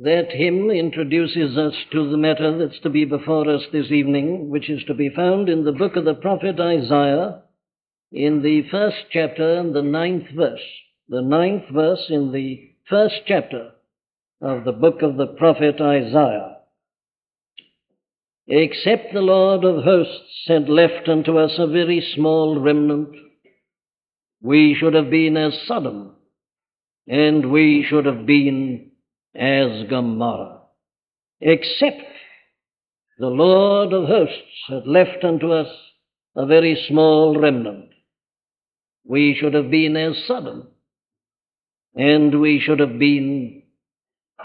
That hymn introduces us to the matter that's to be before us this evening, which is to be found in the book of the prophet Isaiah, in the first chapter and the ninth verse. The ninth verse in the first chapter of the book of the prophet Isaiah. Except the Lord of hosts had left unto us a very small remnant, we should have been as Sodom, and we should have been as Gomorrah. Except the Lord of hosts had left unto us a very small remnant, we should have been as Sodom, and we should have been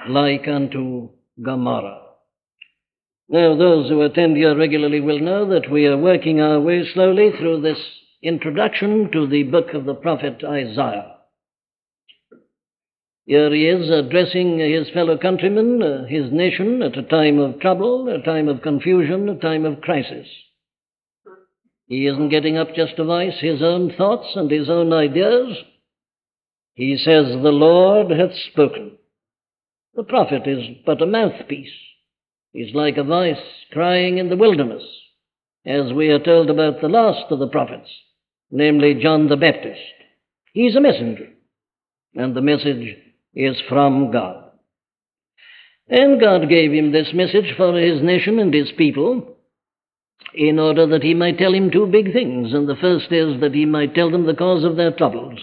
like unto Gomorrah. Now, those who attend here regularly will know that we are working our way slowly through this introduction to the book of the prophet Isaiah. Here he is addressing his fellow countrymen, uh, his nation, at a time of trouble, a time of confusion, a time of crisis. He isn't getting up just to voice his own thoughts and his own ideas. He says, The Lord hath spoken. The prophet is but a mouthpiece. He's like a voice crying in the wilderness, as we are told about the last of the prophets, namely John the Baptist. He's a messenger, and the message is from God. And God gave him this message for his nation and his people in order that he might tell him two big things. And the first is that he might tell them the cause of their troubles.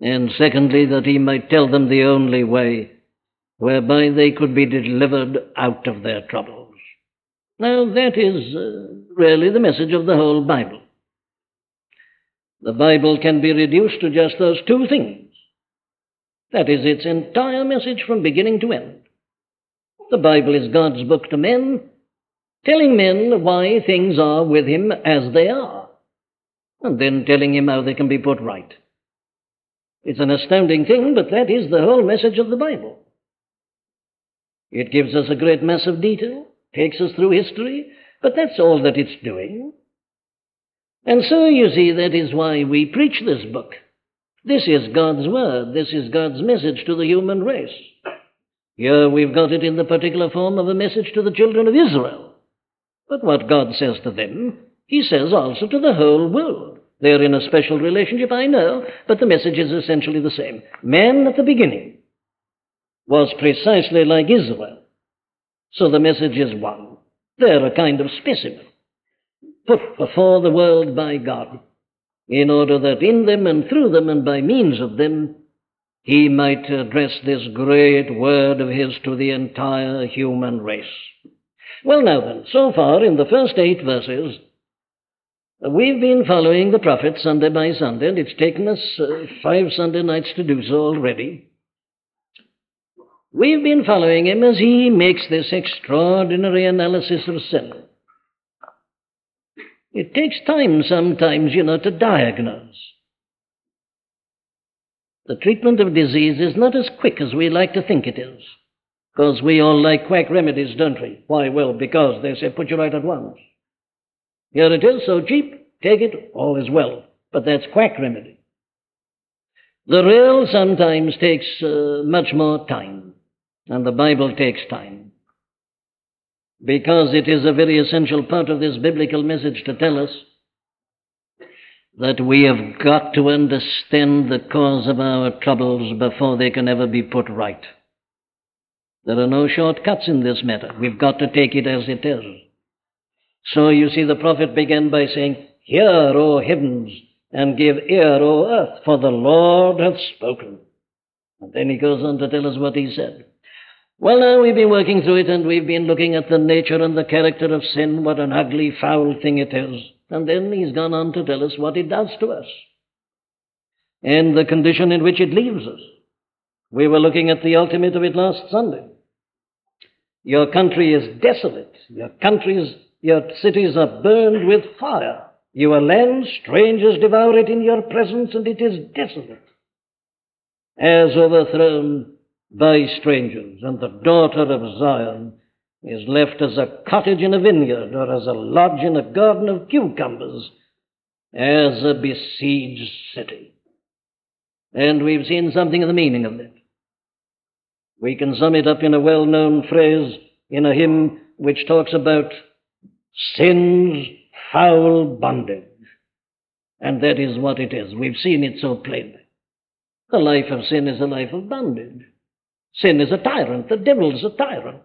And secondly, that he might tell them the only way whereby they could be delivered out of their troubles. Now, that is uh, really the message of the whole Bible. The Bible can be reduced to just those two things. That is its entire message from beginning to end. The Bible is God's book to men, telling men why things are with him as they are, and then telling him how they can be put right. It's an astounding thing, but that is the whole message of the Bible. It gives us a great mass of detail, takes us through history, but that's all that it's doing. And so you see, that is why we preach this book. This is God's word. This is God's message to the human race. Here we've got it in the particular form of a message to the children of Israel. But what God says to them, He says also to the whole world. They're in a special relationship, I know, but the message is essentially the same. Man at the beginning was precisely like Israel. So the message is one. They're a kind of specimen put before the world by God in order that in them and through them and by means of them he might address this great word of his to the entire human race. Well, now then, so far in the first eight verses, we've been following the prophet Sunday by Sunday, and it's taken us uh, five Sunday nights to do so already. We've been following him as he makes this extraordinary analysis of sin. It takes time sometimes, you know, to diagnose. The treatment of disease is not as quick as we like to think it is. Because we all like quack remedies, don't we? Why, well, because they say put you right at once. Here it is, so cheap, take it, all is well. But that's quack remedy. The real sometimes takes uh, much more time, and the Bible takes time because it is a very essential part of this biblical message to tell us that we have got to understand the cause of our troubles before they can ever be put right. There are no shortcuts in this matter. We've got to take it as it is. So you see, the prophet began by saying, Hear, O heavens, and give ear, O earth, for the Lord hath spoken. And then he goes on to tell us what he said. Well, now we've been working through it and we've been looking at the nature and the character of sin, what an ugly, foul thing it is. And then he's gone on to tell us what it does to us and the condition in which it leaves us. We were looking at the ultimate of it last Sunday. Your country is desolate. Your countries, your cities are burned with fire. Your land, strangers devour it in your presence, and it is desolate. As overthrown by strangers, and the daughter of Zion is left as a cottage in a vineyard or as a lodge in a garden of cucumbers, as a besieged city. And we've seen something of the meaning of that. We can sum it up in a well known phrase in a hymn which talks about sin's foul bondage. And that is what it is. We've seen it so plainly. The life of sin is a life of bondage. Sin is a tyrant. The devil's a tyrant.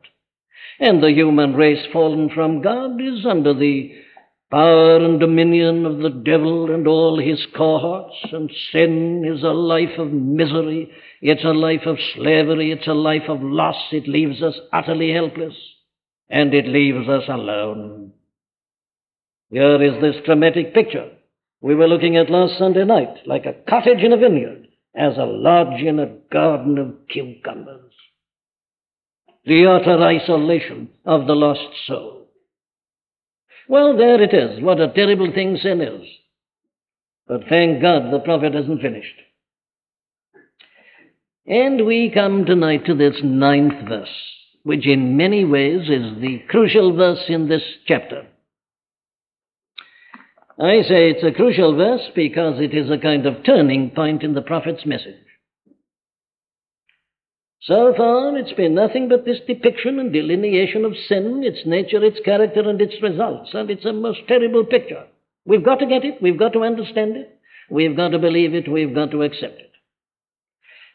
And the human race fallen from God is under the power and dominion of the devil and all his cohorts. And sin is a life of misery. It's a life of slavery. It's a life of loss. It leaves us utterly helpless. And it leaves us alone. Here is this dramatic picture we were looking at last Sunday night, like a cottage in a vineyard, as a lodge in a garden of cucumbers. The utter isolation of the lost soul. Well, there it is. What a terrible thing sin is. But thank God the prophet hasn't finished. And we come tonight to this ninth verse, which in many ways is the crucial verse in this chapter. I say it's a crucial verse because it is a kind of turning point in the prophet's message. So far, it's been nothing but this depiction and delineation of sin, its nature, its character, and its results, and it's a most terrible picture. We've got to get it, we've got to understand it, we've got to believe it, we've got to accept it.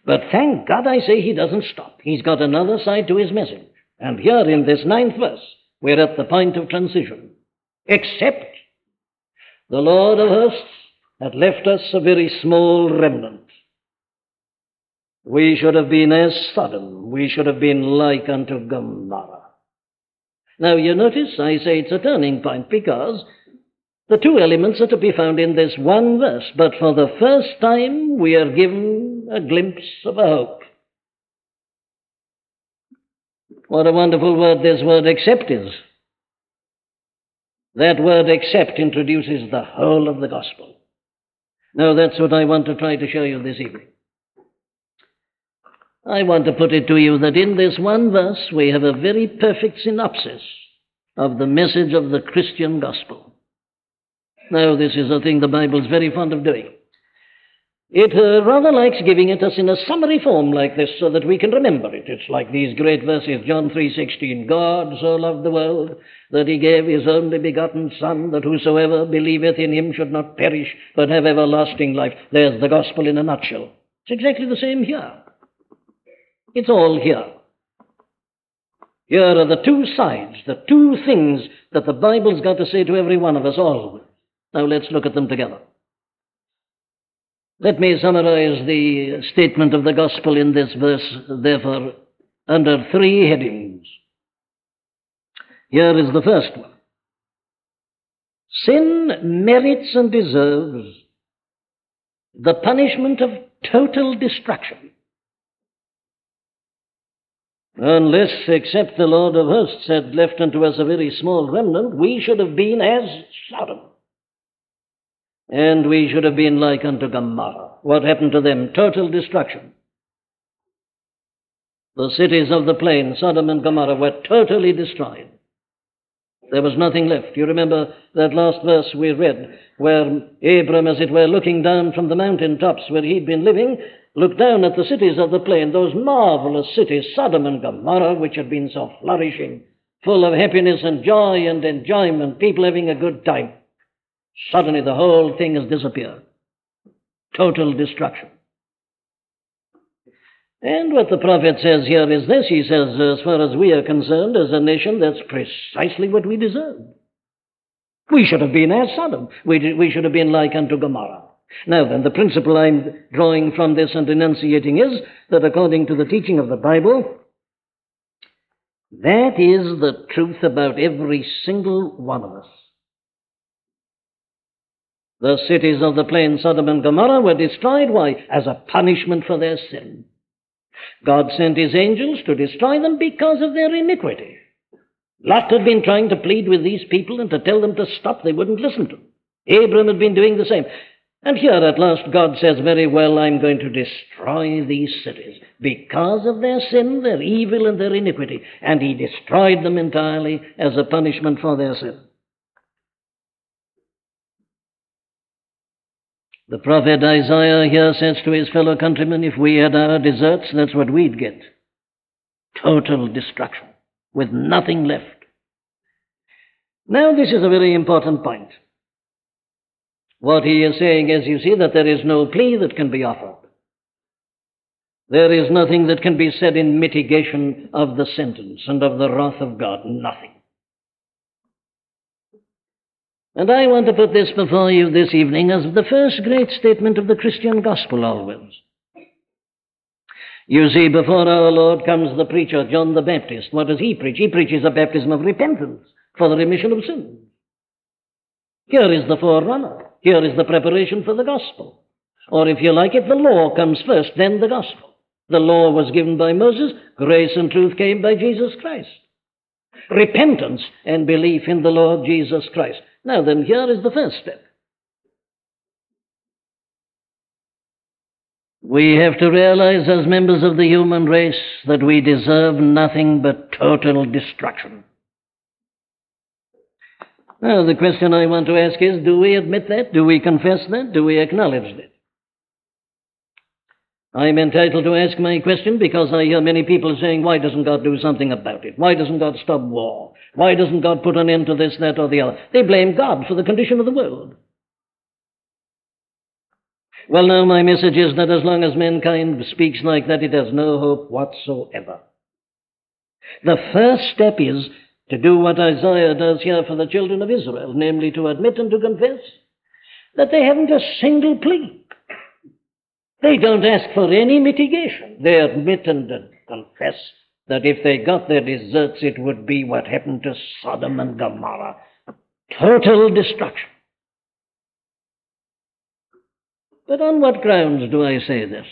But thank God, I say, he doesn't stop. He's got another side to his message. And here in this ninth verse, we're at the point of transition. Except the Lord of hosts had left us a very small remnant. We should have been as Sodom. We should have been like unto Gomorrah. Now, you notice I say it's a turning point because the two elements are to be found in this one verse, but for the first time we are given a glimpse of a hope. What a wonderful word this word except is. That word except introduces the whole of the gospel. Now, that's what I want to try to show you this evening. I want to put it to you that in this one verse we have a very perfect synopsis of the message of the Christian gospel. Now, this is a thing the Bible is very fond of doing. It uh, rather likes giving it us in a summary form like this so that we can remember it. It's like these great verses, John 3.16, God so loved the world that he gave his only begotten Son, that whosoever believeth in him should not perish, but have everlasting life. There's the gospel in a nutshell. It's exactly the same here. It's all here. Here are the two sides, the two things that the Bible's got to say to every one of us always. Now let's look at them together. Let me summarize the statement of the gospel in this verse, therefore, under three headings. Here is the first one Sin merits and deserves the punishment of total destruction. Unless, except the Lord of hosts had left unto us a very small remnant, we should have been as Sodom and we should have been like unto Gomorrah. What happened to them? Total destruction. The cities of the plain, Sodom and Gomorrah, were totally destroyed. There was nothing left. You remember that last verse we read, where Abram, as it were, looking down from the mountain tops where he'd been living, looked down at the cities of the plain, those marvelous cities, Sodom and Gomorrah, which had been so flourishing, full of happiness and joy and enjoyment, people having a good time. Suddenly the whole thing has disappeared. Total destruction. And what the prophet says here is this he says, as far as we are concerned, as a nation, that's precisely what we deserve. We should have been as Sodom. We, we should have been like unto Gomorrah. Now then, the principle I'm drawing from this and enunciating is that according to the teaching of the Bible, that is the truth about every single one of us. The cities of the plain, Sodom and Gomorrah, were destroyed. Why? As a punishment for their sin. God sent his angels to destroy them because of their iniquity. Lot had been trying to plead with these people and to tell them to stop. They wouldn't listen to him. Abram had been doing the same. And here at last God says, Very well, I'm going to destroy these cities because of their sin, their evil, and their iniquity. And he destroyed them entirely as a punishment for their sin. The prophet Isaiah here says to his fellow countrymen, if we had our deserts, that's what we'd get. total destruction, with nothing left. Now, this is a very important point. What he is saying is, you see, that there is no plea that can be offered. There is nothing that can be said in mitigation of the sentence and of the wrath of God. Nothing. And I want to put this before you this evening as the first great statement of the Christian gospel always. You see, before our Lord comes the preacher, John the Baptist. What does he preach? He preaches a baptism of repentance for the remission of sins. Here is the forerunner. Here is the preparation for the gospel. Or if you like it, the law comes first, then the gospel. The law was given by Moses, grace and truth came by Jesus Christ. Repentance and belief in the Lord Jesus Christ. Now then, here is the first step. We have to realize as members of the human race that we deserve nothing but total destruction. Now, the question I want to ask is do we admit that? Do we confess that? Do we acknowledge that? I'm entitled to ask my question because I hear many people saying, why doesn't God do something about it? Why doesn't God stop war? Why doesn't God put an end to this, that, or the other? They blame God for the condition of the world. Well, now, my message is that as long as mankind speaks like that, it has no hope whatsoever. The first step is to do what Isaiah does here for the children of Israel, namely to admit and to confess that they haven't a single plea. They don't ask for any mitigation. They admit and confess that if they got their deserts, it would be what happened to Sodom and Gomorrah total destruction. But on what grounds do I say this?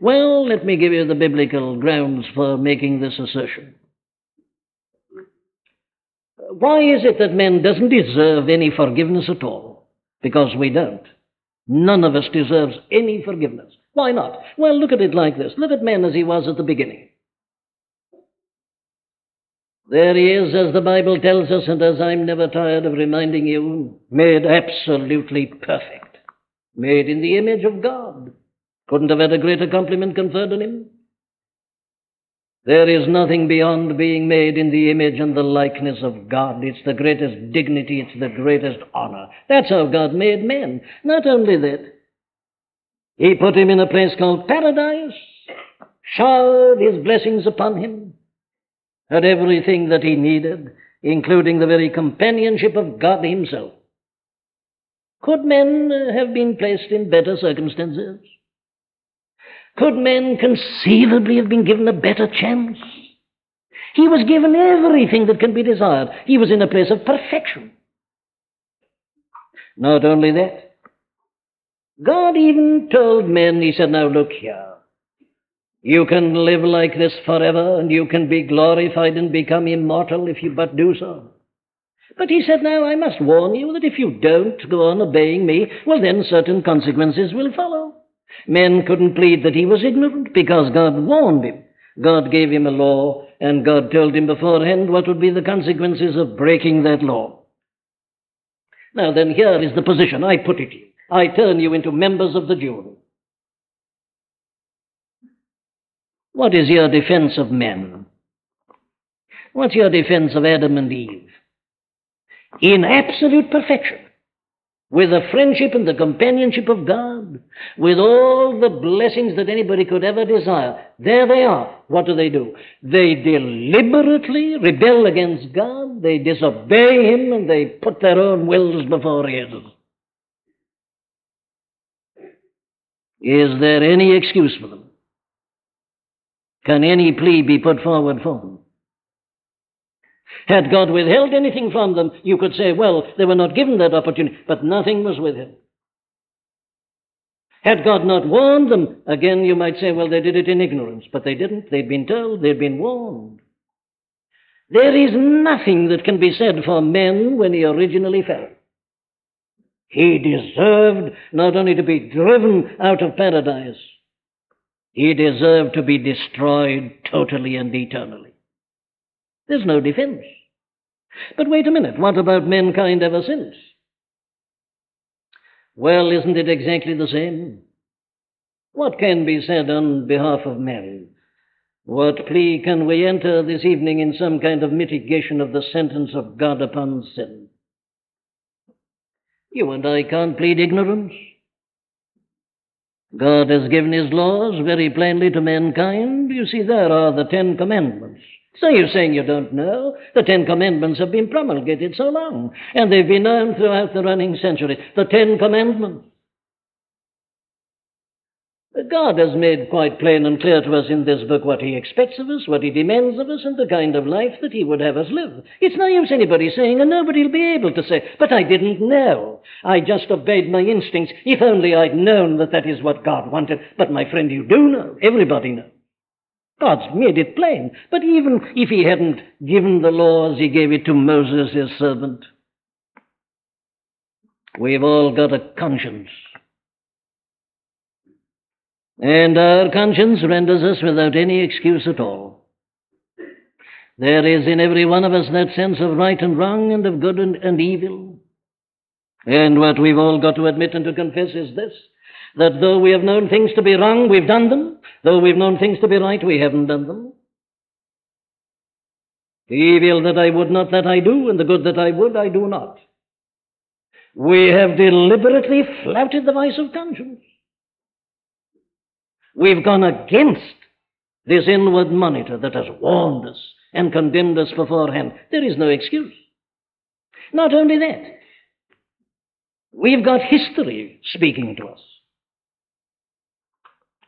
Well, let me give you the biblical grounds for making this assertion. Why is it that man doesn't deserve any forgiveness at all? Because we don't. None of us deserves any forgiveness. Why not? Well, look at it like this. Look at man as he was at the beginning. There he is, as the Bible tells us, and as I'm never tired of reminding you, made absolutely perfect. Made in the image of God. Couldn't have had a greater compliment conferred on him. There is nothing beyond being made in the image and the likeness of God. It's the greatest dignity, it's the greatest honor. That's how God made men. Not only that, He put him in a place called paradise, showered His blessings upon him, had everything that he needed, including the very companionship of God Himself. Could men have been placed in better circumstances? Could men conceivably have been given a better chance? He was given everything that can be desired. He was in a place of perfection. Not only that, God even told men, He said, Now look here. You can live like this forever, and you can be glorified and become immortal if you but do so. But he said, Now I must warn you that if you don't go on obeying me, well, then certain consequences will follow. Men couldn't plead that he was ignorant because God warned him. God gave him a law, and God told him beforehand what would be the consequences of breaking that law. Now then, here is the position I put it you. I turn you into members of the jury. What is your defense of men? What's your defense of Adam and Eve? In absolute perfection with the friendship and the companionship of God, with all the blessings that anybody could ever desire. There they are. What do they do? They deliberately rebel against God, they disobey Him, and they put their own wills before His. Is there any excuse for them? Can any plea be put forward for them? Had God withheld anything from them, you could say, well, they were not given that opportunity, but nothing was with him. Had God not warned them, again you might say, well, they did it in ignorance, but they didn't. They'd been told, they'd been warned. There is nothing that can be said for men when he originally fell. He deserved not only to be driven out of paradise, he deserved to be destroyed totally and eternally. There's no defense. But wait a minute, what about mankind ever since? Well, isn't it exactly the same? What can be said on behalf of men? What plea can we enter this evening in some kind of mitigation of the sentence of God upon sin? You and I can't plead ignorance. God has given His laws very plainly to mankind. You see, there are the Ten Commandments. So you're saying you don't know? The Ten Commandments have been promulgated so long, and they've been known throughout the running centuries. The Ten Commandments. God has made quite plain and clear to us in this book what He expects of us, what He demands of us, and the kind of life that He would have us live. It's no use anybody saying, and nobody will be able to say, but I didn't know. I just obeyed my instincts. If only I'd known that that is what God wanted. But my friend, you do know. Everybody knows. God's made it plain. But even if He hadn't given the laws, He gave it to Moses, His servant. We've all got a conscience. And our conscience renders us without any excuse at all. There is in every one of us that sense of right and wrong and of good and, and evil. And what we've all got to admit and to confess is this that though we have known things to be wrong, we've done them. Though we've known things to be right, we haven't done them. The evil that I would not, that I do, and the good that I would, I do not. We have deliberately flouted the voice of conscience. We've gone against this inward monitor that has warned us and condemned us beforehand. There is no excuse. Not only that, we've got history speaking to us.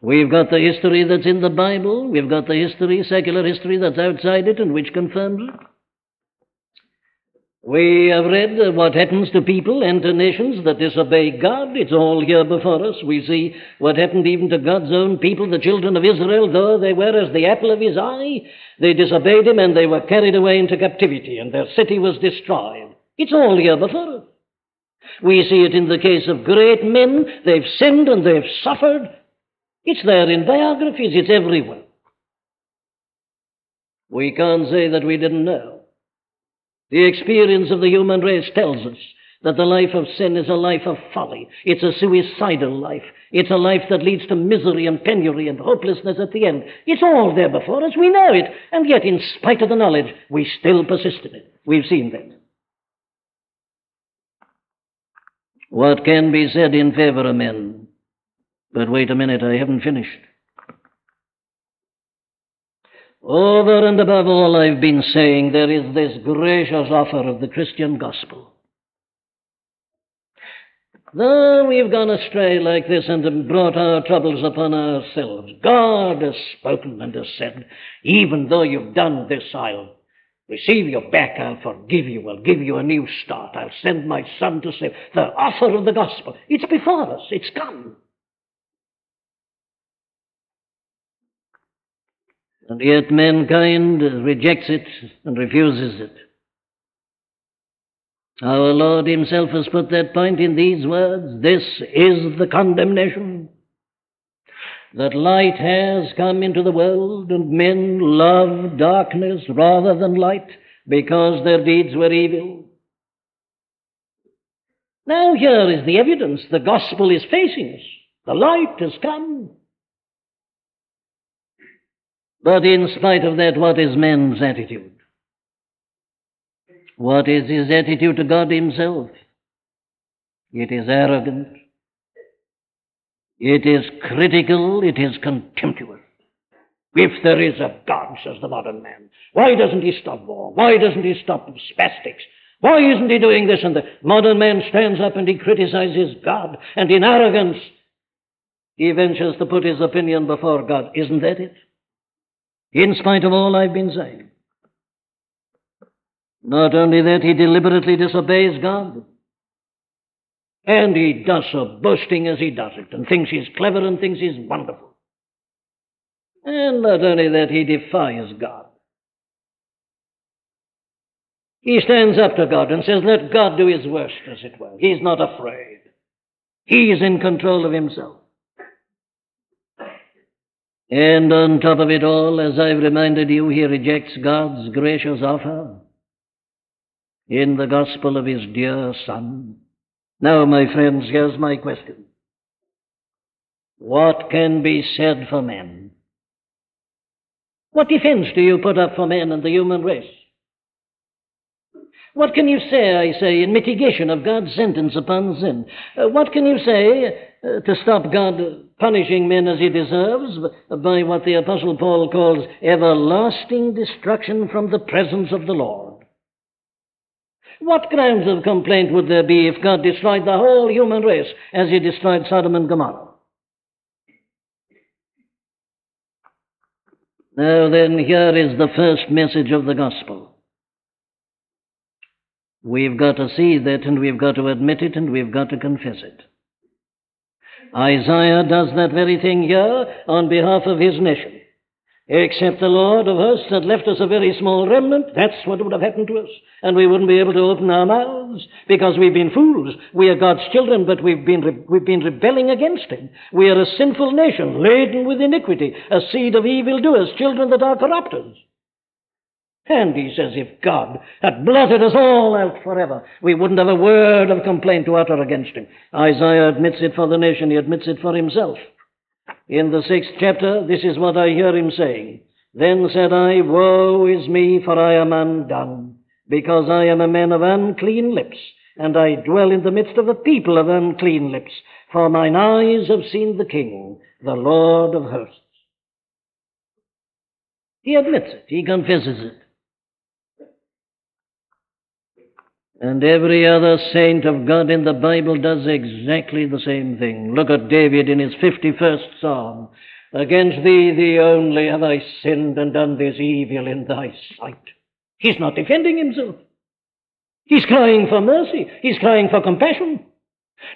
We've got the history that's in the Bible, we've got the history, secular history that's outside it and which confirms it. We have read what happens to people and to nations that disobey God. It's all here before us. We see what happened even to God's own people, the children of Israel, though they were as the apple of his eye. They disobeyed him and they were carried away into captivity, and their city was destroyed. It's all here before us. We see it in the case of great men. They've sinned and they've suffered. It's there in biographies, it's everywhere. We can't say that we didn't know. The experience of the human race tells us that the life of sin is a life of folly. It's a suicidal life. It's a life that leads to misery and penury and hopelessness at the end. It's all there before us. We know it. And yet, in spite of the knowledge, we still persist in it. We've seen that. What can be said in favor of men? But wait a minute, I haven't finished. Over and above all I've been saying, there is this gracious offer of the Christian gospel. Though we've gone astray like this and brought our troubles upon ourselves, God has spoken and has said, even though you've done this, I'll receive you back, I'll forgive you, I'll give you a new start, I'll send my Son to save. The offer of the gospel, it's before us, it's come. And yet mankind rejects it and refuses it. Our Lord Himself has put that point in these words This is the condemnation. That light has come into the world, and men love darkness rather than light because their deeds were evil. Now, here is the evidence. The gospel is facing us. The light has come. But in spite of that, what is man's attitude? What is his attitude to God himself? It is arrogant. It is critical. It is contemptuous. If there is a God, says the modern man, why doesn't he stop war? Why doesn't he stop spastics? Why isn't he doing this? And the modern man stands up and he criticizes God, and in arrogance, he ventures to put his opinion before God. Isn't that it? In spite of all I've been saying. Not only that, he deliberately disobeys God. And he does so boasting as he does it, and thinks he's clever and thinks he's wonderful. And not only that, he defies God. He stands up to God and says, Let God do his worst, as it were. He's not afraid. He is in control of himself. And on top of it all, as I've reminded you, he rejects God's gracious offer in the gospel of his dear Son. Now, my friends, here's my question. What can be said for men? What defense do you put up for men and the human race? What can you say, I say, in mitigation of God's sentence upon sin? Uh, what can you say Uh, to stop God punishing men as he deserves by what the Apostle Paul calls everlasting destruction from the presence of the Lord? What grounds of complaint would there be if God destroyed the whole human race as he destroyed Sodom and Gomorrah? Now then, here is the first message of the gospel. We've got to see that and we've got to admit it and we've got to confess it. Isaiah does that very thing here on behalf of his nation. Except the Lord of hosts had left us a very small remnant, that's what would have happened to us. And we wouldn't be able to open our mouths because we've been fools. We are God's children, but we've been, re- we've been rebelling against Him. We are a sinful nation, laden with iniquity, a seed of evildoers, children that are corrupters. And he says, if God had blotted us all out forever, we wouldn't have a word of complaint to utter against him. Isaiah admits it for the nation, he admits it for himself. In the sixth chapter, this is what I hear him saying. Then said I, Woe is me, for I am undone, because I am a man of unclean lips, and I dwell in the midst of a people of unclean lips, for mine eyes have seen the King, the Lord of hosts. He admits it, he confesses it. And every other saint of God in the Bible does exactly the same thing. Look at David in his 51st Psalm. Against thee, thee only, have I sinned and done this evil in thy sight. He's not defending himself. He's crying for mercy. He's crying for compassion.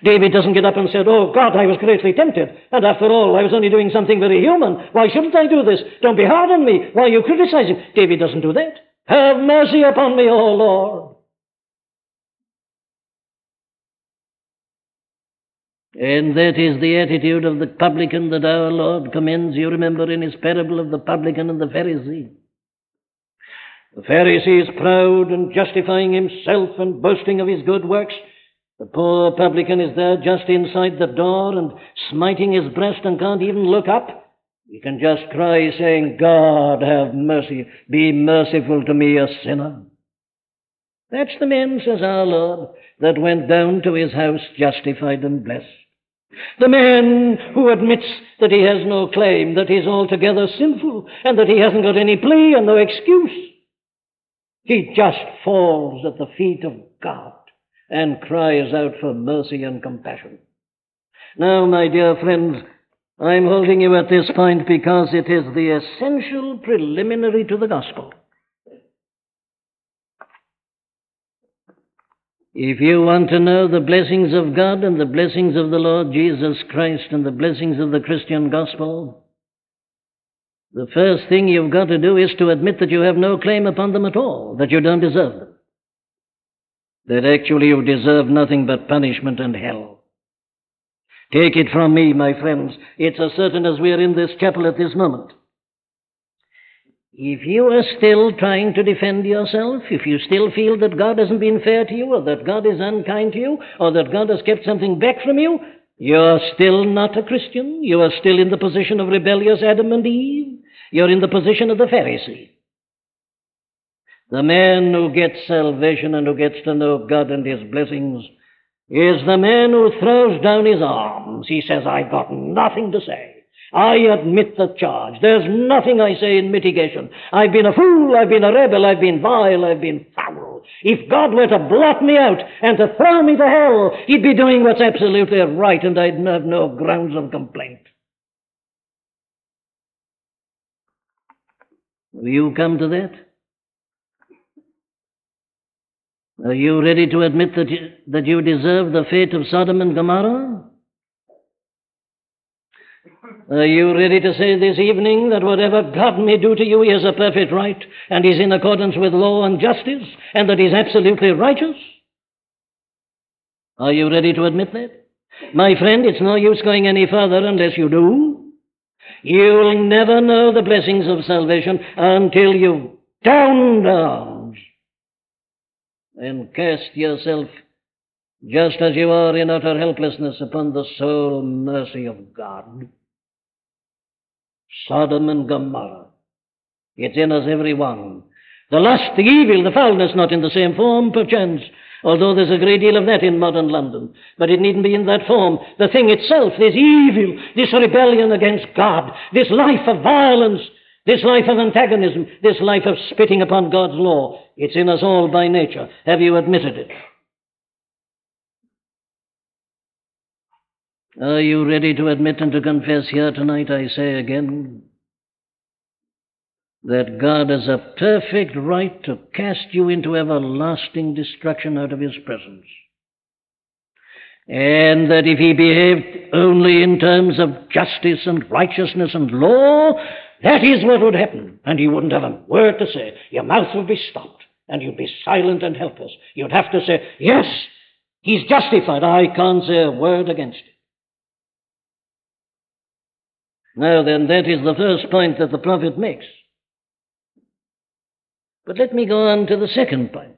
David doesn't get up and say, Oh God, I was greatly tempted, and after all, I was only doing something very human. Why shouldn't I do this? Don't be hard on me. Why are you criticizing? David doesn't do that. Have mercy upon me, O Lord. And that is the attitude of the publican that our Lord commends, you remember, in his parable of the publican and the Pharisee. The Pharisee is proud and justifying himself and boasting of his good works. The poor publican is there just inside the door and smiting his breast and can't even look up. He can just cry, saying, God have mercy, be merciful to me, a sinner. That's the man, says our Lord, that went down to his house justified and blessed. The man who admits that he has no claim, that he's altogether sinful, and that he hasn't got any plea and no excuse. He just falls at the feet of God and cries out for mercy and compassion. Now, my dear friends, I'm holding you at this point because it is the essential preliminary to the gospel. If you want to know the blessings of God and the blessings of the Lord Jesus Christ and the blessings of the Christian gospel, the first thing you've got to do is to admit that you have no claim upon them at all, that you don't deserve them. That actually you deserve nothing but punishment and hell. Take it from me, my friends, it's as certain as we are in this chapel at this moment. If you are still trying to defend yourself, if you still feel that God hasn't been fair to you, or that God is unkind to you, or that God has kept something back from you, you're still not a Christian. You are still in the position of rebellious Adam and Eve. You're in the position of the Pharisee. The man who gets salvation and who gets to know God and His blessings is the man who throws down his arms. He says, I've got nothing to say. I admit the charge. There's nothing I say in mitigation. I've been a fool, I've been a rebel, I've been vile, I've been foul. If God were to blot me out and to throw me to hell, He'd be doing what's absolutely right, and I'd have no grounds of complaint. Will you come to that? Are you ready to admit that you, that you deserve the fate of Sodom and Gomorrah? Are you ready to say this evening that whatever God may do to you, He has a perfect right, and is in accordance with law and justice, and that He's absolutely righteous? Are you ready to admit that? My friend, it's no use going any further unless you do. You'll never know the blessings of salvation until you've down arms and cast yourself just as you are in utter helplessness upon the sole mercy of God. Sodom and Gomorrah It's in us every one. The lust, the evil, the foulness, not in the same form, perchance, although there's a great deal of that in modern London. But it needn't be in that form. The thing itself, this evil, this rebellion against God, this life of violence, this life of antagonism, this life of spitting upon God's law, it's in us all by nature. Have you admitted it? Are you ready to admit and to confess here tonight, I say again, that God has a perfect right to cast you into everlasting destruction out of His presence? And that if He behaved only in terms of justice and righteousness and law, that is what would happen. And you wouldn't have a word to say. Your mouth would be stopped, and you'd be silent and helpless. You'd have to say, Yes, He's justified. I can't say a word against it. Now then, that is the first point that the prophet makes. But let me go on to the second point.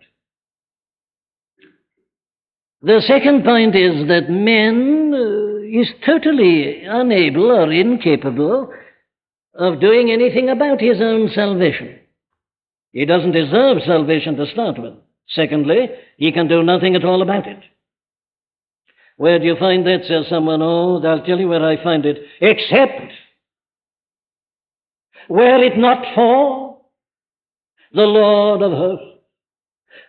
The second point is that man uh, is totally unable or incapable of doing anything about his own salvation. He doesn't deserve salvation to start with. Secondly, he can do nothing at all about it. Where do you find that, says someone? Oh, I'll tell you where I find it. Except, were it not for the Lord of hosts,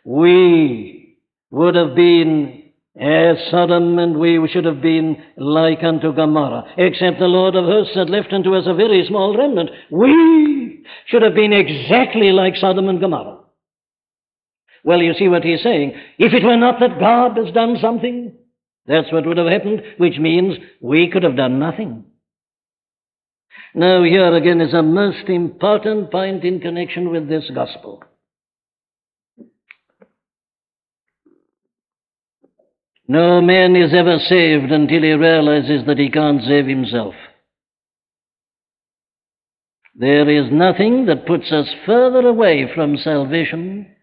we would have been as Sodom, and we should have been like unto Gomorrah. Except the Lord of hosts had left unto us a very small remnant. We should have been exactly like Sodom and Gomorrah. Well, you see what he's saying. If it were not that God has done something, that's what would have happened, which means we could have done nothing. Now, here again is a most important point in connection with this gospel. No man is ever saved until he realizes that he can't save himself. There is nothing that puts us further away from salvation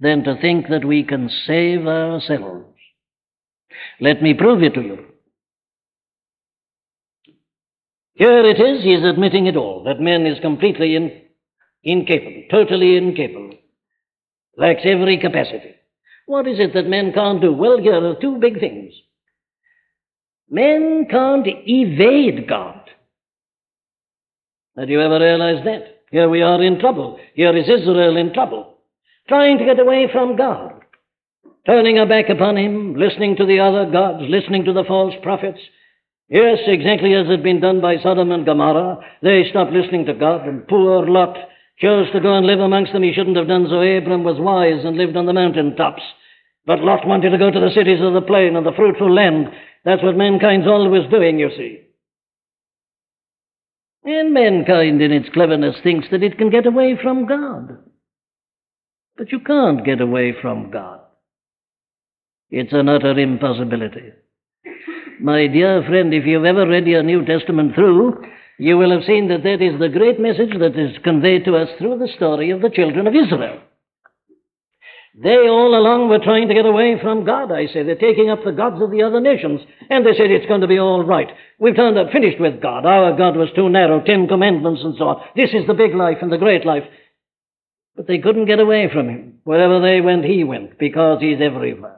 than to think that we can save ourselves. Let me prove it to you. Here it is, he is admitting it all, that man is completely in, incapable, totally incapable, lacks every capacity. What is it that men can't do? Well, here are two big things. Men can't evade God. Have you ever realized that? Here we are in trouble. Here is Israel in trouble, trying to get away from God, turning her back upon Him, listening to the other gods, listening to the false prophets, Yes, exactly as had been done by Sodom and Gomorrah. They stopped listening to God, and poor Lot chose to go and live amongst them. He shouldn't have done so. Abram was wise and lived on the mountain tops. But Lot wanted to go to the cities of the plain and the fruitful land. That's what mankind's always doing, you see. And mankind, in its cleverness, thinks that it can get away from God. But you can't get away from God. It's an utter impossibility. My dear friend, if you've ever read your New Testament through, you will have seen that that is the great message that is conveyed to us through the story of the children of Israel. They all along were trying to get away from God, I say. They're taking up the gods of the other nations. And they said it's going to be all right. We've turned up, finished with God. Our God was too narrow, Ten Commandments and so on. This is the big life and the great life. But they couldn't get away from Him. Wherever they went, He went, because He's everywhere.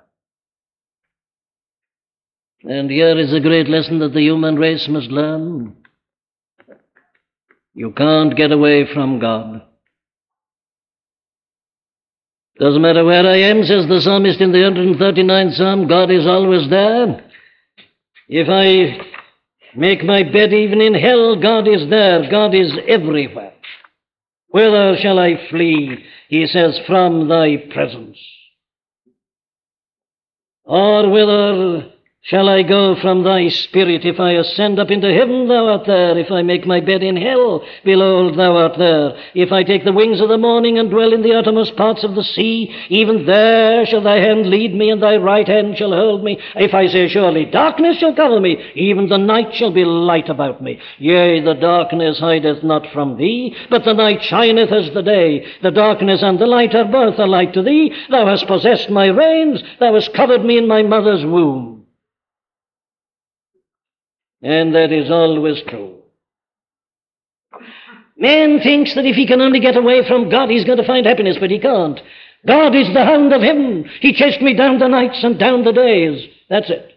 And here is a great lesson that the human race must learn. You can't get away from God. Doesn't matter where I am, says the psalmist in the 139th psalm, God is always there. If I make my bed even in hell, God is there. God is everywhere. Whither shall I flee? He says, from thy presence. Or whither Shall I go from thy spirit? If I ascend up into heaven, thou art there. If I make my bed in hell, behold, thou art there. If I take the wings of the morning and dwell in the uttermost parts of the sea, even there shall thy hand lead me, and thy right hand shall hold me. If I say, Surely darkness shall cover me, even the night shall be light about me. Yea, the darkness hideth not from thee, but the night shineth as the day. The darkness and the light are both alike to thee. Thou hast possessed my reins, thou hast covered me in my mother's womb. And that is always true. Man thinks that if he can only get away from God, he's going to find happiness, but he can't. God is the hound of heaven. He chased me down the nights and down the days. That's it.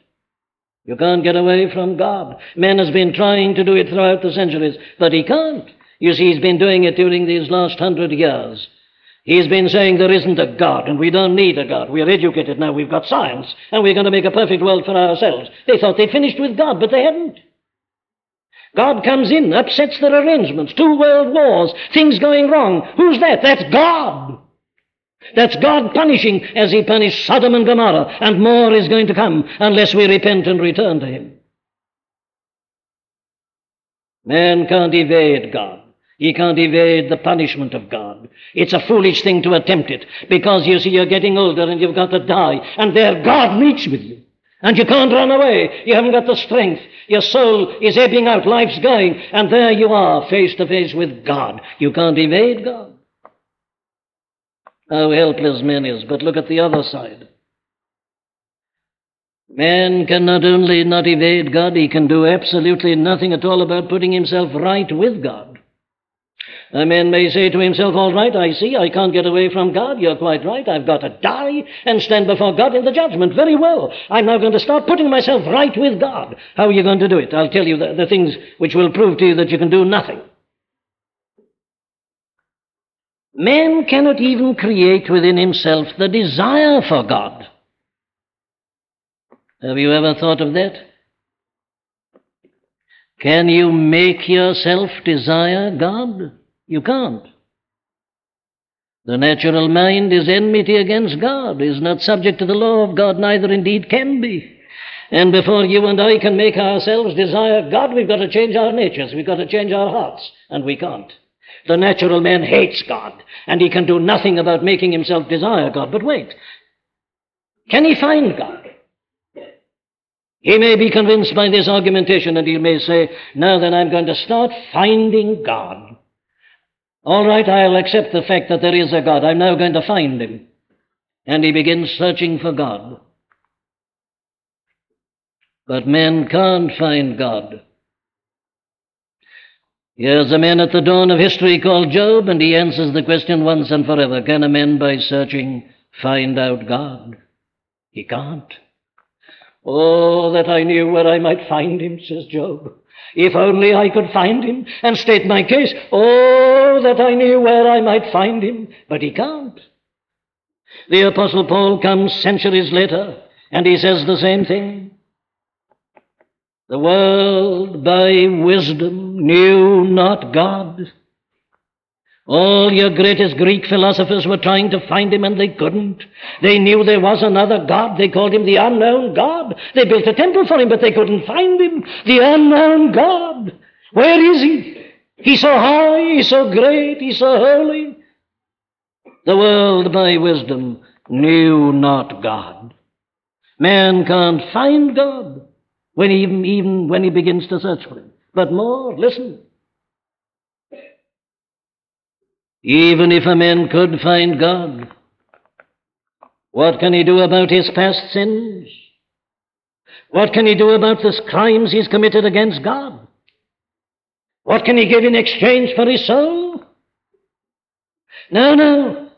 You can't get away from God. Man has been trying to do it throughout the centuries, but he can't. You see, he's been doing it during these last hundred years. He's been saying there isn't a God and we don't need a God. We're educated now, we've got science, and we're going to make a perfect world for ourselves. They thought they'd finished with God, but they hadn't. God comes in, upsets their arrangements, two world wars, things going wrong. Who's that? That's God. That's God punishing as he punished Sodom and Gomorrah, and more is going to come unless we repent and return to him. Man can't evade God. He can't evade the punishment of God. It's a foolish thing to attempt it because you see you're getting older and you've got to die, and there God meets with you. And you can't run away. You haven't got the strength. Your soul is ebbing out. Life's going. And there you are, face to face with God. You can't evade God. How helpless man is. But look at the other side. Man can not only not evade God, he can do absolutely nothing at all about putting himself right with God. A man may say to himself, All right, I see, I can't get away from God. You're quite right. I've got to die and stand before God in the judgment. Very well. I'm now going to start putting myself right with God. How are you going to do it? I'll tell you the, the things which will prove to you that you can do nothing. Man cannot even create within himself the desire for God. Have you ever thought of that? Can you make yourself desire God? You can't. The natural mind is enmity against God, is not subject to the law of God, neither indeed can be. And before you and I can make ourselves desire God, we've got to change our natures, we've got to change our hearts, and we can't. The natural man hates God, and he can do nothing about making himself desire God. But wait, can he find God? He may be convinced by this argumentation, and he may say, Now then, I'm going to start finding God. All right, I'll accept the fact that there is a God. I'm now going to find him. And he begins searching for God. But men can't find God. Here's a man at the dawn of history called Job, and he answers the question once and forever Can a man by searching find out God? He can't. Oh, that I knew where I might find him, says Job. If only I could find him and state my case. Oh, that I knew where I might find him. But he can't. The Apostle Paul comes centuries later and he says the same thing. The world by wisdom knew not God. All your greatest Greek philosophers were trying to find him and they couldn't. They knew there was another God. They called him the unknown God. They built a temple for him, but they couldn't find him. The unknown God. Where is he? He's so high, he's so great, he's so holy. The world by wisdom knew not God. Man can't find God when he, even, even when he begins to search for him. But more, listen. Even if a man could find God, what can he do about his past sins? What can he do about the crimes he's committed against God? What can he give in exchange for his soul? No, no.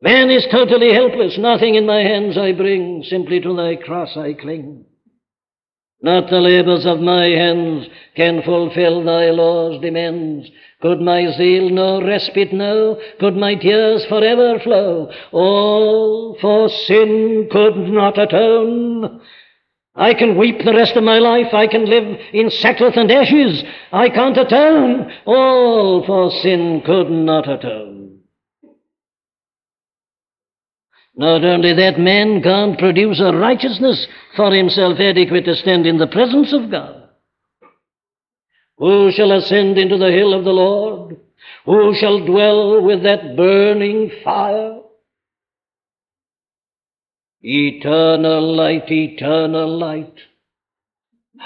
Man is totally helpless. Nothing in my hands I bring, simply to thy cross I cling. Not the labors of my hands can fulfill thy law's demands. Could my zeal no respite know? Could my tears forever flow? All for sin could not atone. I can weep the rest of my life. I can live in sackcloth and ashes. I can't atone. All for sin could not atone. Not only that, man can't produce a righteousness for himself adequate to stand in the presence of God. Who shall ascend into the hill of the Lord? Who shall dwell with that burning fire? Eternal light, eternal light.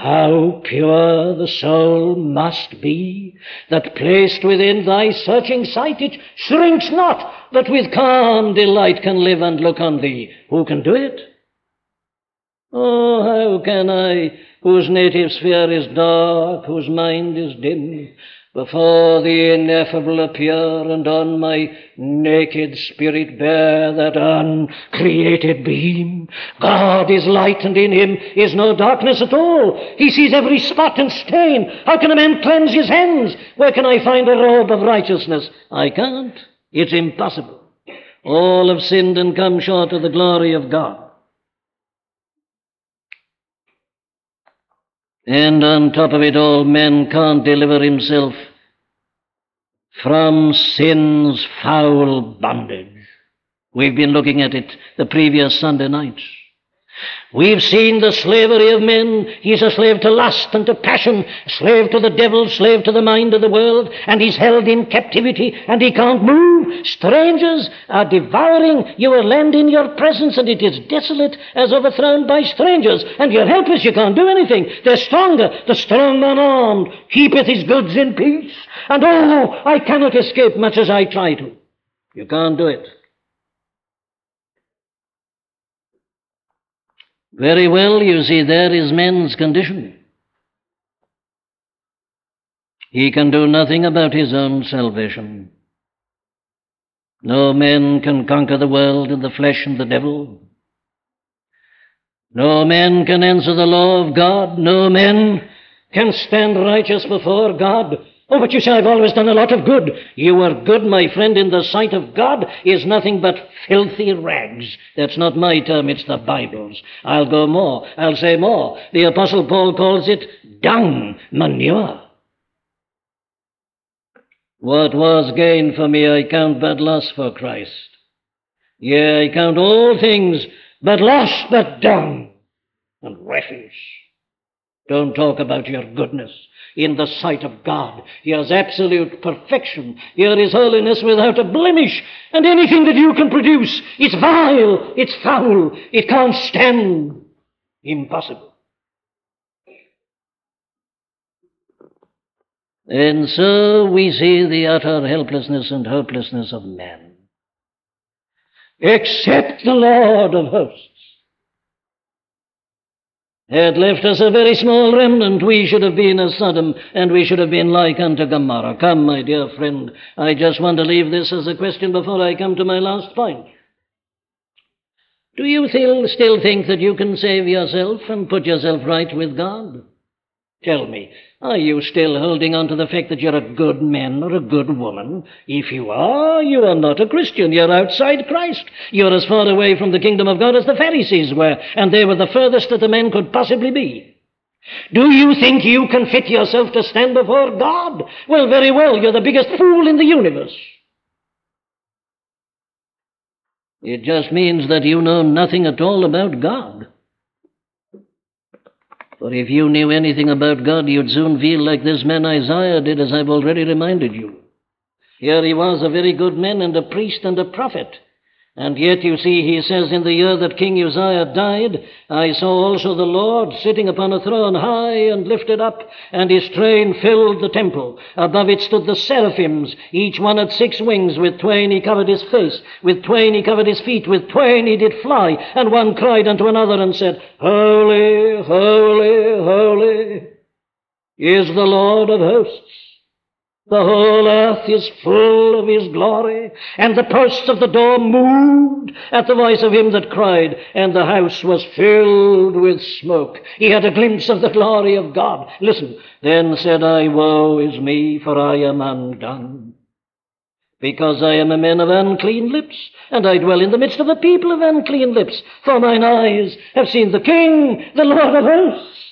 How pure the soul must be, that placed within thy searching sight it shrinks not, but with calm delight can live and look on thee. Who can do it? Oh, how can I, whose native sphere is dark, whose mind is dim, before the ineffable appear, and on my naked spirit bear that uncreated beam. God is light, and in him is no darkness at all. He sees every spot and stain. How can a man cleanse his hands? Where can I find a robe of righteousness? I can't. It's impossible. All have sinned and come short of the glory of God. And on top of it all, man can't deliver himself from sin's foul bondage. We've been looking at it the previous Sunday nights. We've seen the slavery of men. He's a slave to lust and to passion, slave to the devil, slave to the mind of the world, and he's held in captivity and he can't move. Strangers are devouring your land in your presence, and it is desolate as overthrown by strangers, and you're helpless. You can't do anything. They're stronger. The strong man armed keepeth his goods in peace. And oh, I cannot escape much as I try to. You can't do it. Very well, you see, there is man's condition. He can do nothing about his own salvation. No man can conquer the world and the flesh and the devil. No man can answer the law of God. No man can stand righteous before God. Oh, but you say I've always done a lot of good. You are good, my friend, in the sight of God is nothing but filthy rags. That's not my term, it's the Bible's. I'll go more. I'll say more. The Apostle Paul calls it dung, manure. What was gain for me, I count but loss for Christ. Yea, I count all things but loss, but dung and refuse. Don't talk about your goodness in the sight of God. Here's absolute perfection. Here is holiness without a blemish. And anything that you can produce, it's vile, it's foul, it can't stand. Impossible. And so we see the utter helplessness and hopelessness of man. Except the Lord of hosts had left us a very small remnant, we should have been as Sodom, and we should have been like unto Gomorrah. Come, my dear friend, I just want to leave this as a question before I come to my last point. Do you still think that you can save yourself and put yourself right with God? Tell me, are you still holding on to the fact that you're a good man or a good woman? If you are, you are not a Christian. You're outside Christ. You're as far away from the kingdom of God as the Pharisees were, and they were the furthest that a man could possibly be. Do you think you can fit yourself to stand before God? Well, very well. You're the biggest fool in the universe. It just means that you know nothing at all about God. For if you knew anything about God, you'd soon feel like this man Isaiah did, as I've already reminded you. Here he was, a very good man and a priest and a prophet. And yet, you see, he says, In the year that King Uzziah died, I saw also the Lord sitting upon a throne high and lifted up, and his train filled the temple. Above it stood the seraphims. Each one had six wings. With twain he covered his face. With twain he covered his feet. With twain he did fly. And one cried unto another and said, Holy, holy, holy is the Lord of hosts. The whole earth is full of his glory. And the posts of the door moved at the voice of him that cried, and the house was filled with smoke. He had a glimpse of the glory of God. Listen, then said I, Woe is me, for I am undone. Because I am a man of unclean lips, and I dwell in the midst of a people of unclean lips. For mine eyes have seen the King, the Lord of hosts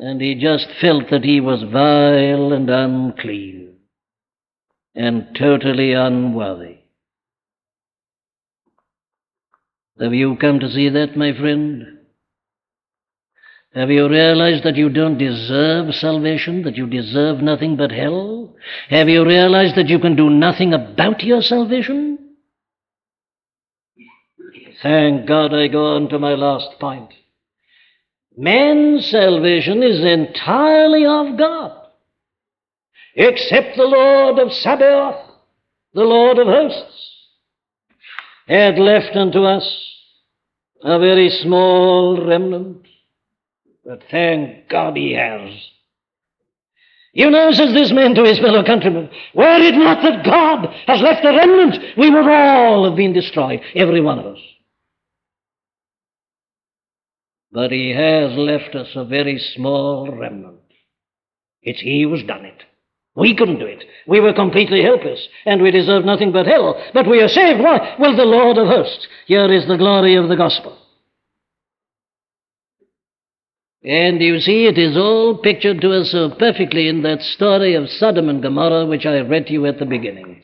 and he just felt that he was vile and unclean and totally unworthy. Have you come to see that, my friend? Have you realized that you don't deserve salvation, that you deserve nothing but hell? Have you realized that you can do nothing about your salvation? Thank God I go on to my last point. Man's salvation is entirely of God, except the Lord of Sabaoth, the Lord of hosts, had left unto us a very small remnant, but thank God he has. You know, says this man to his fellow countrymen, were it not that God has left a remnant, we would all have been destroyed, every one of us. But he has left us a very small remnant. It's he who's done it. We couldn't do it. We were completely helpless, and we deserve nothing but hell. But we are saved. Why? Well, the Lord of hosts. Here is the glory of the gospel. And you see, it is all pictured to us so perfectly in that story of Sodom and Gomorrah, which I read to you at the beginning.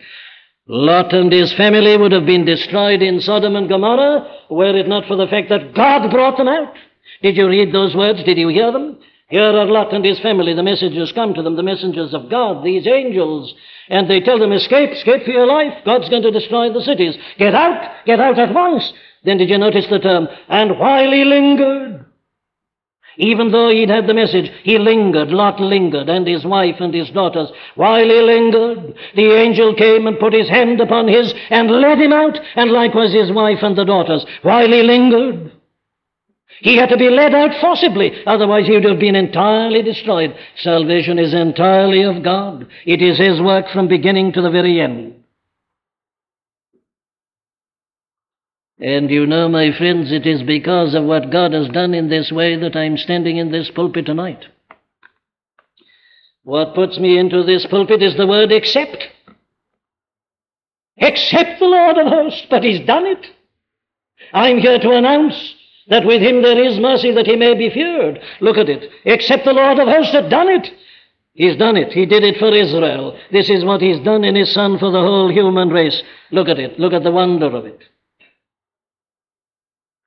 Lot and his family would have been destroyed in Sodom and Gomorrah were it not for the fact that God brought them out. Did you read those words? Did you hear them? Here are Lot and his family. The messengers come to them, the messengers of God, these angels. And they tell them, escape, escape for your life. God's going to destroy the cities. Get out, get out at once. Then did you notice the term? And while he lingered, even though he'd had the message, he lingered, Lot lingered, and his wife and his daughters. While he lingered, the angel came and put his hand upon his and led him out, and likewise his wife and the daughters. While he lingered, he had to be led out forcibly, otherwise he would have been entirely destroyed. Salvation is entirely of God. It is his work from beginning to the very end. And you know, my friends, it is because of what God has done in this way that I'm standing in this pulpit tonight. What puts me into this pulpit is the word except. Except the Lord of hosts, but He's done it. I'm here to announce that with Him there is mercy that He may be feared. Look at it. Except the Lord of hosts had done it. He's done it. He did it for Israel. This is what He's done in His Son for the whole human race. Look at it. Look at the wonder of it.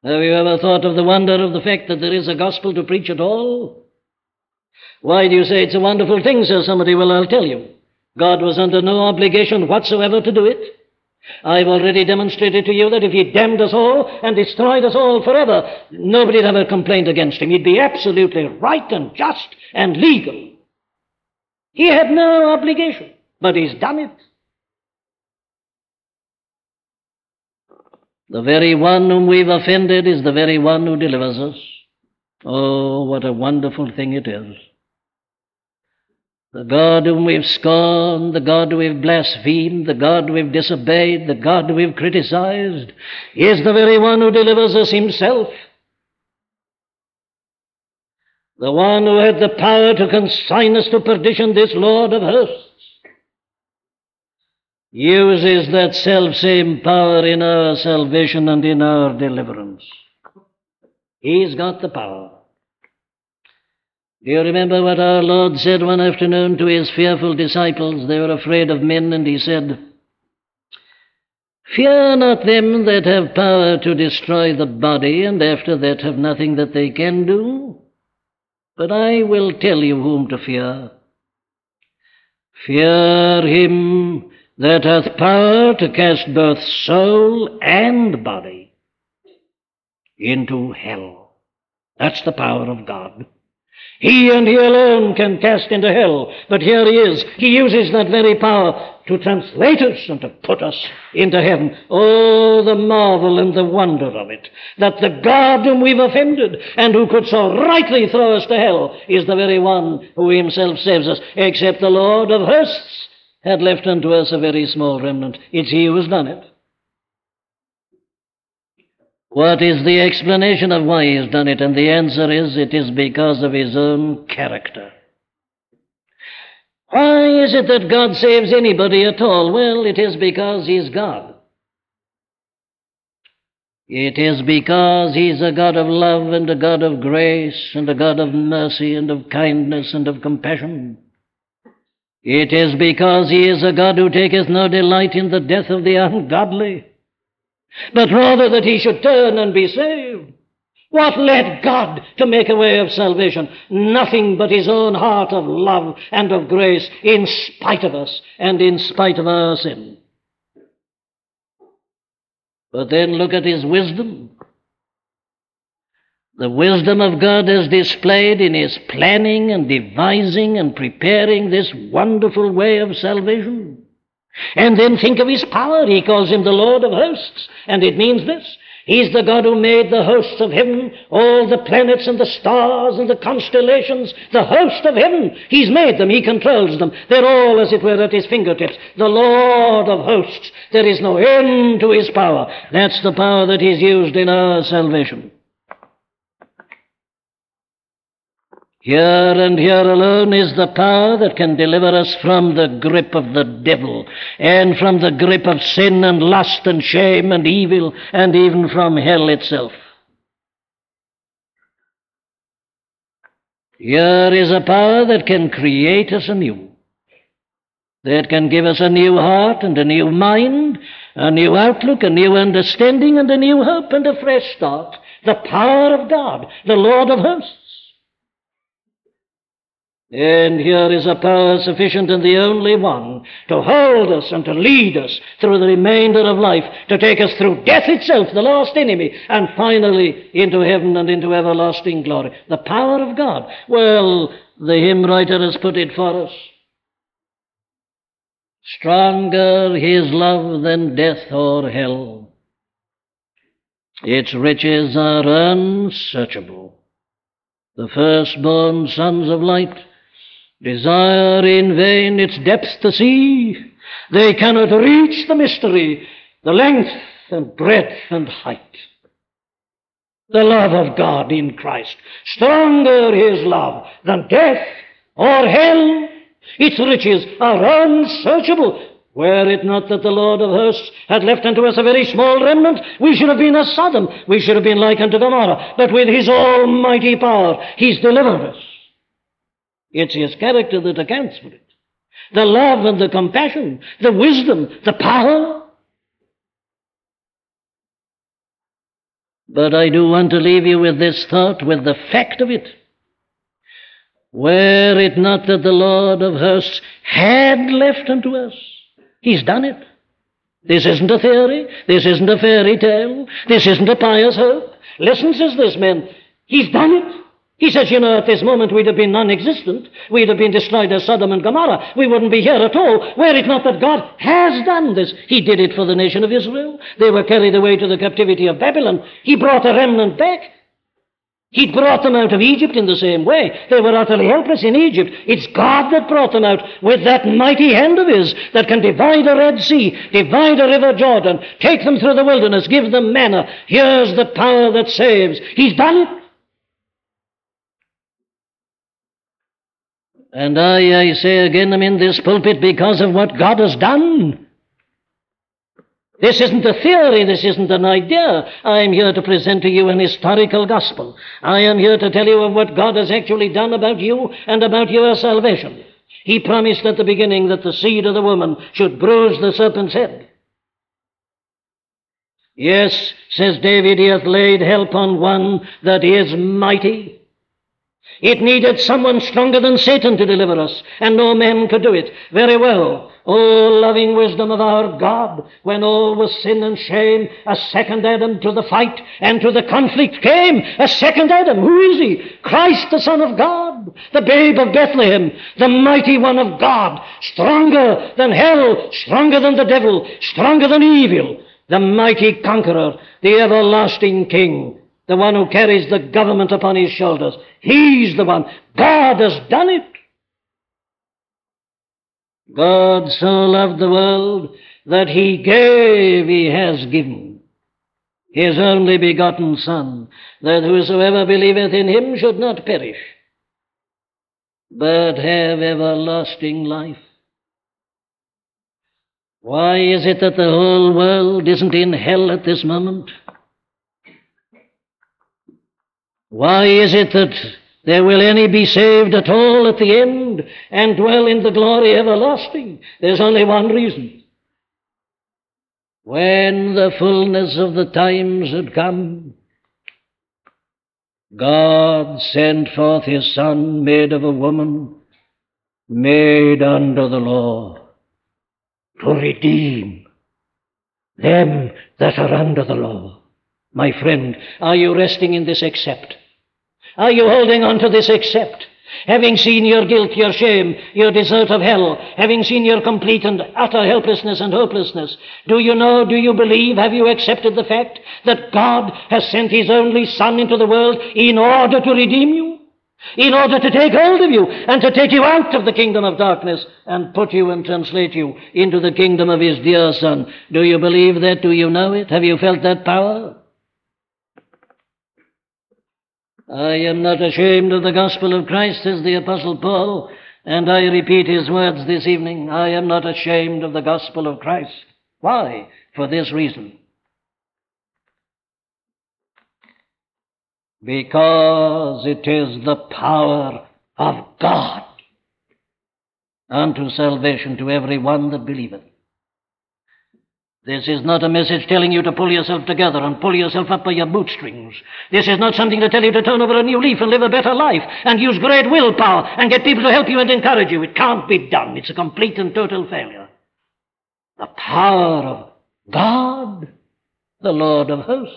Have you ever thought of the wonder of the fact that there is a gospel to preach at all? Why do you say it's a wonderful thing, sir? Somebody will, I'll tell you. God was under no obligation whatsoever to do it. I've already demonstrated to you that if he damned us all and destroyed us all forever, nobody'd ever complained against him. He'd be absolutely right and just and legal. He had no obligation, but he's done it. The very one whom we've offended is the very one who delivers us. Oh, what a wonderful thing it is. The God whom we've scorned, the God we've blasphemed, the God we've disobeyed, the God we've criticized, is the very one who delivers us himself. The one who had the power to consign us to perdition, this Lord of hosts uses that self same power in our salvation and in our deliverance. He's got the power. Do you remember what our Lord said one afternoon to his fearful disciples? They were afraid of men, and he said, Fear not them that have power to destroy the body, and after that have nothing that they can do. But I will tell you whom to fear. Fear him that hath power to cast both soul and body into hell. That's the power of God. He and He alone can cast into hell. But here He is. He uses that very power to translate us and to put us into heaven. Oh, the marvel and the wonder of it. That the God whom we've offended and who could so rightly throw us to hell is the very one who Himself saves us, except the Lord of hosts had left unto us a very small remnant. It's He who has done it. What is the explanation of why He has done it? And the answer is it is because of His own character. Why is it that God saves anybody at all? Well, it is because He's God. It is because He's a God of love and a God of grace and a God of mercy and of kindness and of compassion. It is because he is a God who taketh no delight in the death of the ungodly, but rather that he should turn and be saved. What led God to make a way of salvation? Nothing but his own heart of love and of grace in spite of us and in spite of our sin. But then look at his wisdom. The wisdom of God is displayed in His planning and devising and preparing this wonderful way of salvation. And then think of His power. He calls Him the Lord of hosts. And it means this He's the God who made the hosts of heaven, all the planets and the stars and the constellations, the host of heaven. He's made them, He controls them. They're all, as it were, at His fingertips. The Lord of hosts. There is no end to His power. That's the power that He's used in our salvation. Here and here alone is the power that can deliver us from the grip of the devil, and from the grip of sin and lust and shame and evil, and even from hell itself. Here is a power that can create us anew, that can give us a new heart and a new mind, a new outlook, a new understanding, and a new hope and a fresh start. The power of God, the Lord of hosts. And here is a power sufficient and the only one to hold us and to lead us through the remainder of life, to take us through death itself, the last enemy, and finally into heaven and into everlasting glory. The power of God. Well, the hymn writer has put it for us. Stronger his love than death or hell. Its riches are unsearchable. The firstborn sons of light desire in vain its depths to see. They cannot reach the mystery, the length and breadth and height. The love of God in Christ, stronger his love than death or hell. Its riches are unsearchable. Were it not that the Lord of hosts had left unto us a very small remnant, we should have been as Sodom, we should have been like unto Gomorrah. But with his almighty power, he's delivered us. It's his character that accounts for it. The love and the compassion, the wisdom, the power. But I do want to leave you with this thought, with the fact of it. Were it not that the Lord of hosts had left unto us, he's done it. This isn't a theory. This isn't a fairy tale. This isn't a pious hope. Listen, says this man, he's done it. He says, you know, at this moment we'd have been non existent. We'd have been destroyed as Sodom and Gomorrah. We wouldn't be here at all, were it not that God has done this. He did it for the nation of Israel. They were carried away to the captivity of Babylon. He brought a remnant back. He brought them out of Egypt in the same way. They were utterly helpless in Egypt. It's God that brought them out with that mighty hand of His that can divide a Red Sea, divide a river Jordan, take them through the wilderness, give them manna. Here's the power that saves. He's done it. And I, I say again, I'm in this pulpit because of what God has done. This isn't a theory, this isn't an idea. I am here to present to you an historical gospel. I am here to tell you of what God has actually done about you and about your salvation. He promised at the beginning that the seed of the woman should bruise the serpent's head. Yes, says David, he hath laid help on one that is mighty. It needed someone stronger than Satan to deliver us, and no man could do it. Very well. Oh, loving wisdom of our God, when all was sin and shame, a second Adam to the fight and to the conflict came. A second Adam. Who is he? Christ, the Son of God, the babe of Bethlehem, the mighty one of God, stronger than hell, stronger than the devil, stronger than evil, the mighty conqueror, the everlasting King the one who carries the government upon his shoulders. He's the one. God has done it. God so loved the world that he gave, he has given his only begotten Son, that whosoever believeth in him should not perish, but have everlasting life. Why is it that the whole world isn't in hell at this moment? Why is it that there will any be saved at all at the end and dwell in the glory everlasting? There's only one reason. When the fullness of the times had come, God sent forth his Son, made of a woman, made under the law, to redeem them that are under the law. My friend, are you resting in this except? Are you holding on to this except? Having seen your guilt, your shame, your desert of hell, having seen your complete and utter helplessness and hopelessness, do you know, do you believe, have you accepted the fact that God has sent His only Son into the world in order to redeem you? In order to take hold of you and to take you out of the kingdom of darkness and put you and translate you into the kingdom of His dear Son. Do you believe that? Do you know it? Have you felt that power? I am not ashamed of the gospel of Christ, says the Apostle Paul, and I repeat his words this evening. I am not ashamed of the gospel of Christ. Why? For this reason. Because it is the power of God unto salvation to every one that believeth. This is not a message telling you to pull yourself together and pull yourself up by your bootstrings. This is not something to tell you to turn over a new leaf and live a better life and use great willpower and get people to help you and encourage you. It can't be done. It's a complete and total failure. The power of God, the Lord of hosts,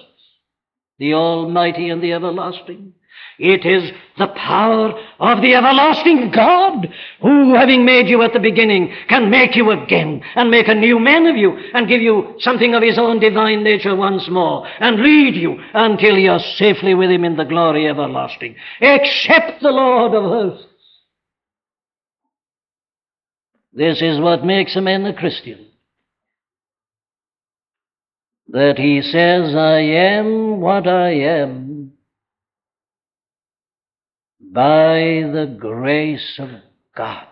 the Almighty and the Everlasting. It is the power of the everlasting God who, having made you at the beginning, can make you again and make a new man of you and give you something of his own divine nature once more and lead you until you're safely with him in the glory everlasting. Except the Lord of hosts. This is what makes a man a Christian. That he says, I am what I am by the grace of God.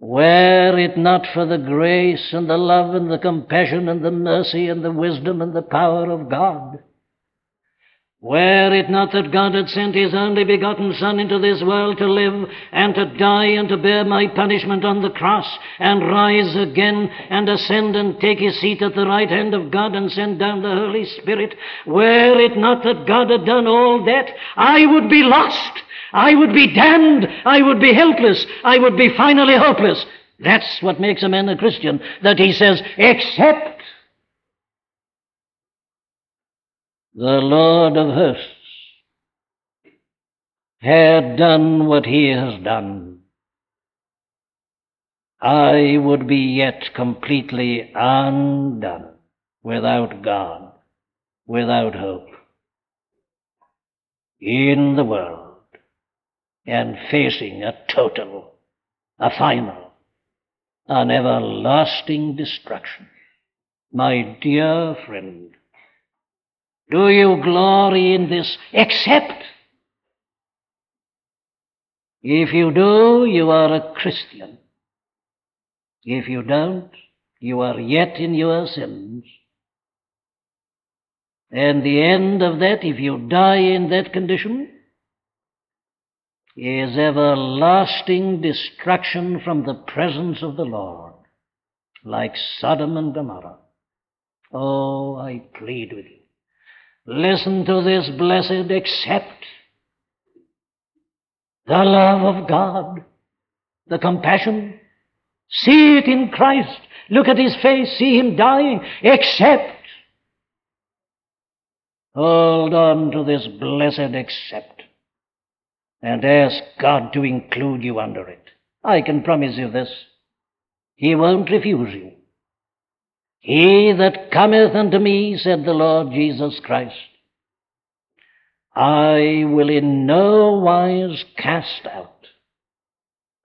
Were it not for the grace and the love and the compassion and the mercy and the wisdom and the power of God, were it not that God had sent His only begotten Son into this world to live and to die and to bear my punishment on the cross and rise again and ascend and take His seat at the right hand of God and send down the Holy Spirit, were it not that God had done all that, I would be lost. I would be damned. I would be helpless. I would be finally hopeless. That's what makes a man a Christian, that he says, except the Lord of hosts had done what he has done, I would be yet completely undone without God, without hope in the world, and facing a total, a final, an everlasting destruction. My dear friend, do you glory in this? Except if you do, you are a Christian. If you don't, you are yet in your sins. And the end of that, if you die in that condition, is everlasting destruction from the presence of the Lord, like Sodom and Gomorrah. Oh, I plead with you. Listen to this blessed except the love of God, the compassion. See it in Christ. Look at his face, see him dying, Except. Hold on to this blessed except and ask God to include you under it. I can promise you this. He won't refuse you. He that cometh unto me, said the Lord Jesus Christ, I will in no wise cast out.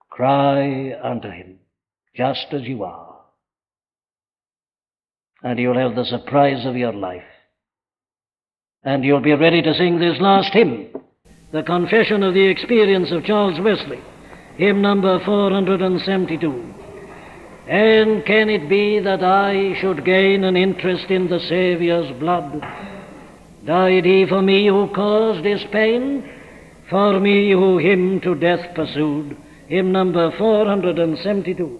Cry unto him, just as you are. And you'll have the surprise of your life. And you'll be ready to sing this last hymn, the Confession of the Experience of Charles Wesley, hymn number 472. And can it be that I should gain an interest in the Saviour's blood? Died he for me who caused his pain? For me who him to death pursued? Hymn number 472.